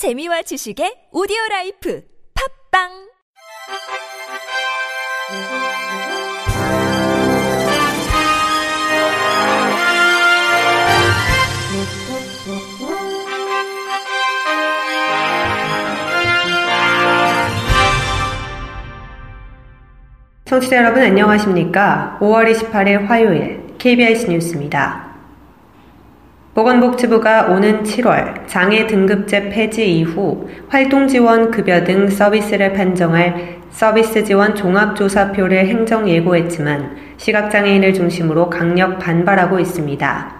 재미와 지식의 오디오 라이프 팝빵 청취자 여러분 안녕하십니까? 5월 28일 화요일 KBS 뉴스입니다. 보건복지부가 오는 7월 장애 등급제 폐지 이후 활동 지원 급여 등 서비스를 판정할 서비스 지원 종합조사표를 행정 예고했지만 시각장애인을 중심으로 강력 반발하고 있습니다.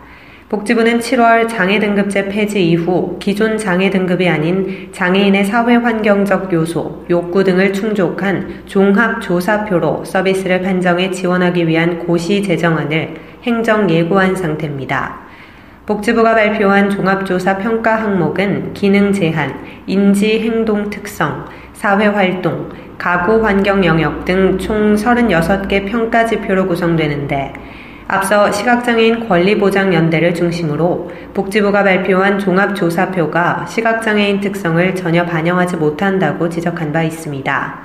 복지부는 7월 장애 등급제 폐지 이후 기존 장애 등급이 아닌 장애인의 사회 환경적 요소, 욕구 등을 충족한 종합조사표로 서비스를 판정해 지원하기 위한 고시 제정안을 행정 예고한 상태입니다. 복지부가 발표한 종합조사 평가 항목은 기능 제한, 인지 행동 특성, 사회 활동, 가구 환경 영역 등 총 36개 평가 지표로 구성되는데 앞서 시각장애인 권리보장연대를 중심으로 복지부가 발표한 종합조사표가 시각장애인 특성을 전혀 반영하지 못한다고 지적한 바 있습니다.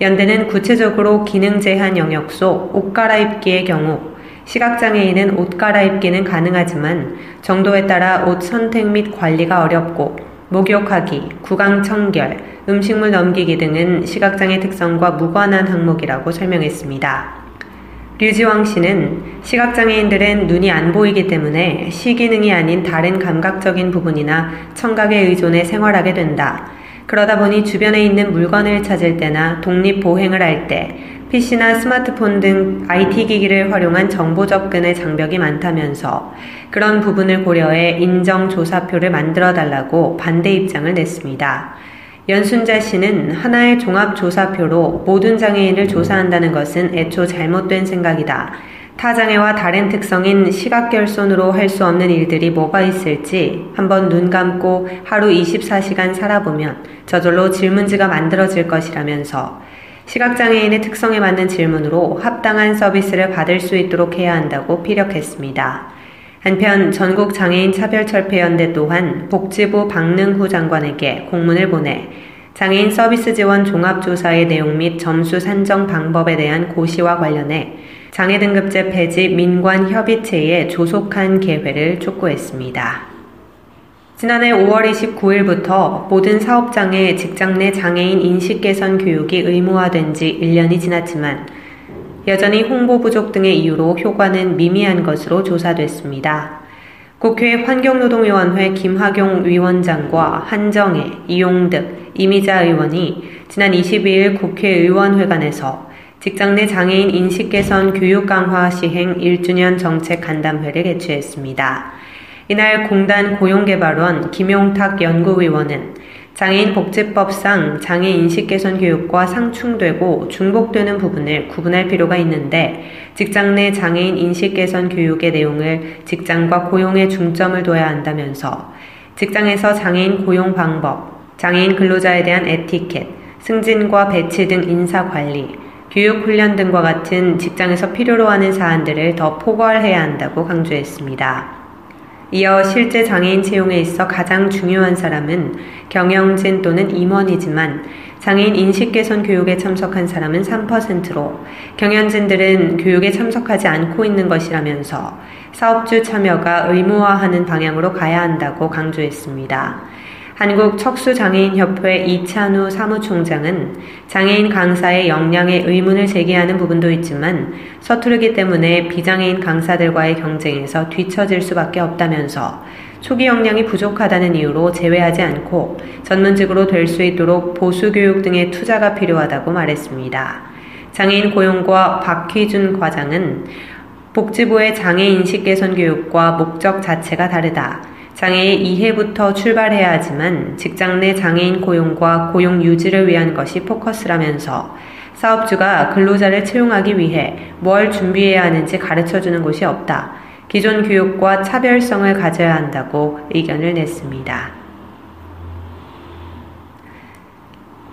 연대는 구체적으로 기능 제한 영역 속 옷 갈아입기의 경우 시각장애인은 옷 갈아입기는 가능하지만 정도에 따라 옷 선택 및 관리가 어렵고 목욕하기, 구강 청결, 음식물 넘기기 등은 시각장애 특성과 무관한 항목이라고 설명했습니다. 류지왕 씨는 시각장애인들은 눈이 안 보이기 때문에 시기능이 아닌 다른 감각적인 부분이나 청각에 의존해 생활하게 된다. 그러다 보니 주변에 있는 물건을 찾을 때나 독립보행을 할 때 PC나 스마트폰 등 IT 기기를 활용한 정보 접근의 장벽이 많다면서 그런 부분을 고려해 인정조사표를 만들어 달라고 반대 입장을 냈습니다. 연순자 씨는 하나의 종합조사표로 모든 장애인을 조사한다는 것은 애초 잘못된 생각이다. 타장애와 다른 특성인 시각결손으로 할 수 없는 일들이 뭐가 있을지 한번 눈 감고 하루 24시간 살아보면 저절로 질문지가 만들어질 것이라면서 시각장애인의 특성에 맞는 질문으로 합당한 서비스를 받을 수 있도록 해야 한다고 피력했습니다. 한편 전국 장애인 차별철폐연대 또한 복지부 박능후 장관에게 공문을 보내 장애인 서비스 지원 종합조사의 내용 및 점수 산정 방법에 대한 고시와 관련해 장애 등급제 폐지 민관 협의체에 조속한 개회를 촉구했습니다. 지난해 5월 29일부터 모든 사업장의 직장 내 장애인 인식 개선 교육이 의무화된 지 1년이 지났지만 여전히 홍보 부족 등의 이유로 효과는 미미한 것으로 조사됐습니다. 국회 환경노동위원회 김학용 위원장과 한정혜, 이용득, 이미자 의원이 지난 22일 국회의원회관에서 직장 내 장애인 인식 개선 교육 강화 시행 1주년 정책 간담회를 개최했습니다. 이날 공단 고용개발원 김용탁 연구위원은 장애인 복지법상 장애 인식 개선 교육과 상충되고 중복되는 부분을 구분할 필요가 있는데 직장 내 장애인 인식 개선 교육의 내용을 직장과 고용에 중점을 둬야 한다면서 직장에서 장애인 고용 방법, 장애인 근로자에 대한 에티켓, 승진과 배치 등 인사 관리, 교육 훈련 등과 같은 직장에서 필요로 하는 사안들을 더 포괄해야 한다고 강조했습니다. 이어 실제 장애인 채용에 있어 가장 중요한 사람은 경영진 또는 임원이지만 장애인 인식 개선 교육에 참석한 사람은 3%로 경영진들은 교육에 참석하지 않고 있는 것이라면서 사업주 참여가 의무화하는 방향으로 가야 한다고 강조했습니다. 한국 척수장애인협회 이찬우 사무총장은 장애인 강사의 역량에 의문을 제기하는 부분도 있지만 서투르기 때문에 비장애인 강사들과의 경쟁에서 뒤처질 수밖에 없다면서 초기 역량이 부족하다는 이유로 제외하지 않고 전문직으로 될 수 있도록 보수교육 등의 투자가 필요하다고 말했습니다. 장애인 고용과 박휘준 과장은 복지부의 장애인식 개선 교육과 목적 자체가 다르다. 장애의 이해부터 출발해야 하지만 직장 내 장애인 고용과 고용 유지를 위한 것이 포커스라면서 사업주가 근로자를 채용하기 위해 뭘 준비해야 하는지 가르쳐 주는 곳이 없다. 기존 교육과 차별성을 가져야 한다고 의견을 냈습니다.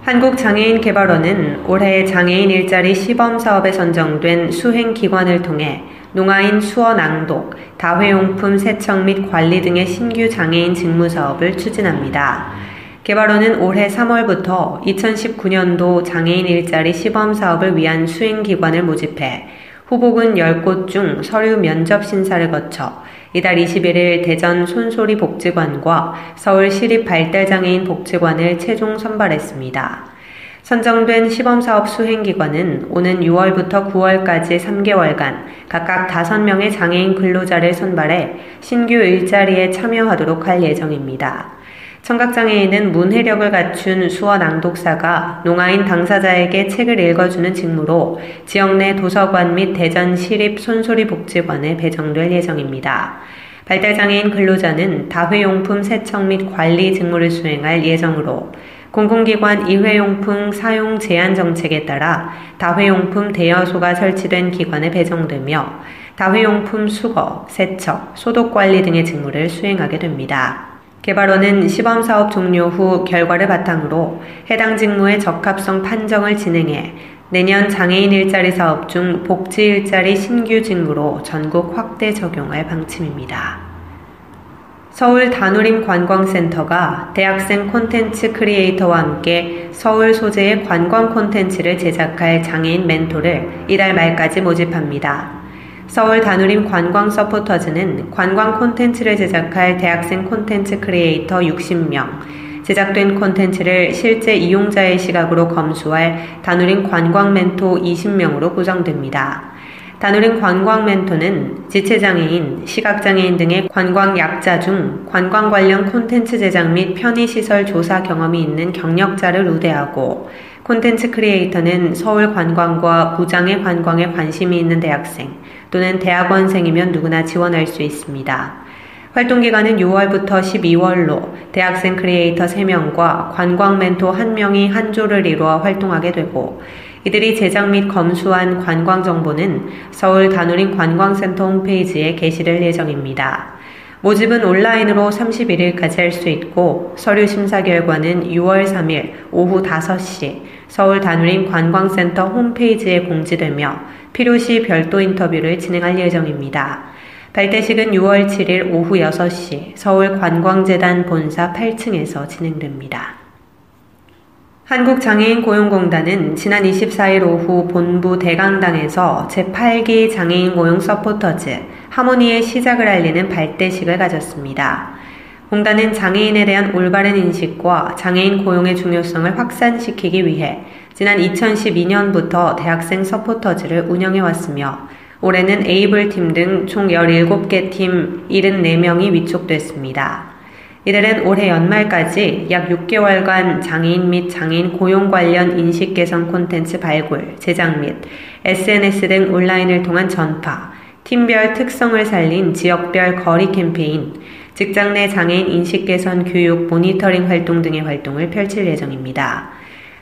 한국장애인개발원은 올해 장애인 일자리 시범 사업에 선정된 수행 기관을 통해 농아인 수어 낭독, 다회용품 세척 및 관리 등의 신규 장애인 직무 사업을 추진합니다. 개발원은 올해 3월부터 2019년도 장애인 일자리 시범 사업을 위한 수행기관을 모집해 후보군 10곳 중 서류 면접 심사를 거쳐 이달 21일 대전 손소리 복지관과 서울 시립 발달장애인 복지관을 최종 선발했습니다. 선정된 시범사업 수행기관은 오는 6월부터 9월까지 3개월간 각각 5명의 장애인 근로자를 선발해 신규 일자리에 참여하도록 할 예정입니다. 청각장애인은 문해력을 갖춘 수어 낭독사가 농아인 당사자에게 책을 읽어주는 직무로 지역 내 도서관 및 대전 시립 손소리 복지관에 배정될 예정입니다. 발달장애인 근로자는 다회용품 세척 및 관리 직무를 수행할 예정으로 공공기관 일회용품 사용 제한 정책에 따라 다회용품 대여소가 설치된 기관에 배정되며 다회용품 수거, 세척, 소독 관리 등의 직무를 수행하게 됩니다. 개발원은 시범 사업 종료 후 결과를 바탕으로 해당 직무의 적합성 판정을 진행해 내년 장애인 일자리 사업 중 복지 일자리 신규 직무로 전국 확대 적용할 방침입니다. 서울 다누림 관광센터가 대학생 콘텐츠 크리에이터와 함께 서울 소재의 관광 콘텐츠를 제작할 장애인 멘토를 이달 말까지 모집합니다. 서울 다누림 관광 서포터즈는 관광 콘텐츠를 제작할 대학생 콘텐츠 크리에이터 60명, 제작된 콘텐츠를 실제 이용자의 시각으로 검수할 다누림 관광 멘토 20명으로 구성됩니다. 다누림 관광 멘토는 지체장애인, 시각장애인 등의 관광 약자 중 관광 관련 콘텐츠 제작 및 편의시설 조사 경험이 있는 경력자를 우대하고 콘텐츠 크리에이터는 서울 관광과 부장의 관광에 관심이 있는 대학생 또는 대학원생이면 누구나 지원할 수 있습니다. 활동 기간은 6월부터 12월로 대학생 크리에이터 3명과 관광 멘토 1명이 한 조를 이루어 활동하게 되고 이들이 제작 및 검수한 관광 정보는 서울 다누림 관광센터 홈페이지에 게시될 예정입니다. 모집은 온라인으로 31일까지 할 수 있고 서류 심사 결과는 6월 3일 오후 5시 서울 다누림 관광센터 홈페이지에 공지되며 필요시 별도 인터뷰를 진행할 예정입니다. 발대식은 6월 7일 오후 6시 서울 관광재단 본사 8층에서 진행됩니다. 한국장애인 고용공단은 지난 24일 오후 본부 대강당에서 제8기 장애인 고용 서포터즈 하모니의 시작을 알리는 발대식을 가졌습니다. 공단은 장애인에 대한 올바른 인식과 장애인 고용의 중요성을 확산시키기 위해 지난 2012년부터 대학생 서포터즈를 운영해 왔으며 올해는 에이블 팀 등 총 17개 팀 74명이 위촉됐습니다. 이들은 올해 연말까지 약 6개월간 장애인 및 장애인 고용 관련 인식 개선 콘텐츠 발굴, 제작 및 SNS 등 온라인을 통한 전파, 팀별 특성을 살린 지역별 거리 캠페인, 직장 내 장애인 인식 개선 교육 모니터링 활동 등의 활동을 펼칠 예정입니다.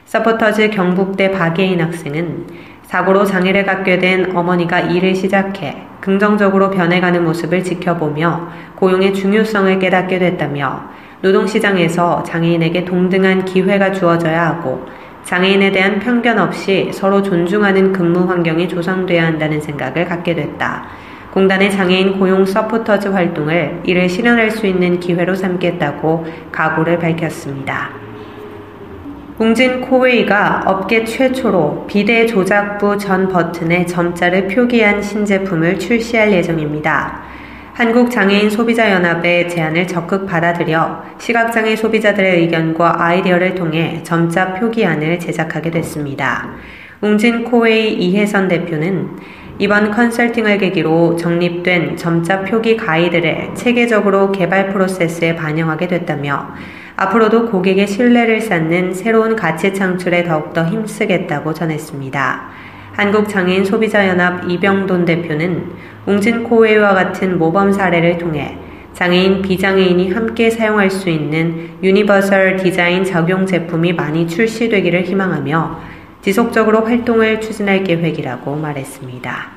서포터즈 경북대 박예인 학생은 사고로 장애를 갖게 된 어머니가 일을 시작해 긍정적으로 변해가는 모습을 지켜보며 고용의 중요성을 깨닫게 됐다며 노동시장에서 장애인에게 동등한 기회가 주어져야 하고 장애인에 대한 편견 없이 서로 존중하는 근무 환경이 조성돼야 한다는 생각을 갖게 됐다. 공단의 장애인 고용 서포터즈 활동을 이를 실현할 수 있는 기회로 삼겠다고 각오를 밝혔습니다. 웅진 코웨이가 업계 최초로 비데 조작부 전 버튼에 점자를 표기한 신제품을 출시할 예정입니다. 한국장애인 소비자연합의 제안을 적극 받아들여 시각장애 소비자들의 의견과 아이디어를 통해 점자 표기안을 제작하게 됐습니다. 웅진 코웨이 이혜선 대표는 이번 컨설팅을 계기로 정립된 점자 표기 가이드를 체계적으로 개발 프로세스에 반영하게 됐다며 앞으로도 고객의 신뢰를 쌓는 새로운 가치 창출에 더욱더 힘쓰겠다고 전했습니다. 한국장애인 소비자연합 이병돈 대표는 웅진코웨이와 같은 모범 사례를 통해 장애인, 비장애인이 함께 사용할 수 있는 universal design 적용 제품이 많이 출시되기를 희망하며 지속적으로 활동을 추진할 계획이라고 말했습니다.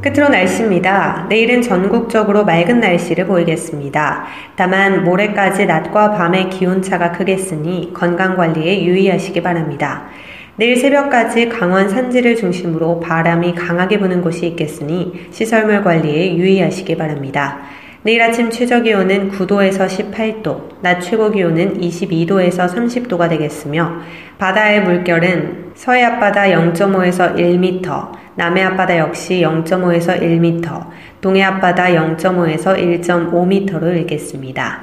끝으로 날씨입니다. 내일은 전국적으로 맑은 날씨를 보이겠습니다. 다만 모레까지 낮과 밤의 기온차가 크겠으니 건강관리에 유의하시기 바랍니다. 내일 새벽까지 강원 산지를 중심으로 바람이 강하게 부는 곳이 있겠으니 시설물 관리에 유의하시기 바랍니다. 내일 아침 최저 기온은 9도에서 18도, 낮 최고 기온은 22도에서 30도가 되겠으며 바다의 물결은 서해 앞바다 0.5에서 1m, 남해 앞바다 역시 0.5에서 1m, 동해 앞바다 0.5에서 1.5m로 일겠습니다.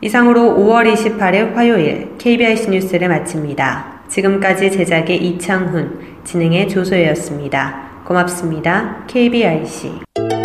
이상으로 5월 28일 화요일 KBIC 뉴스를 마칩니다. 지금까지 제작의 이창훈, 진행의 조소혜였습니다. 고맙습니다. KBIC.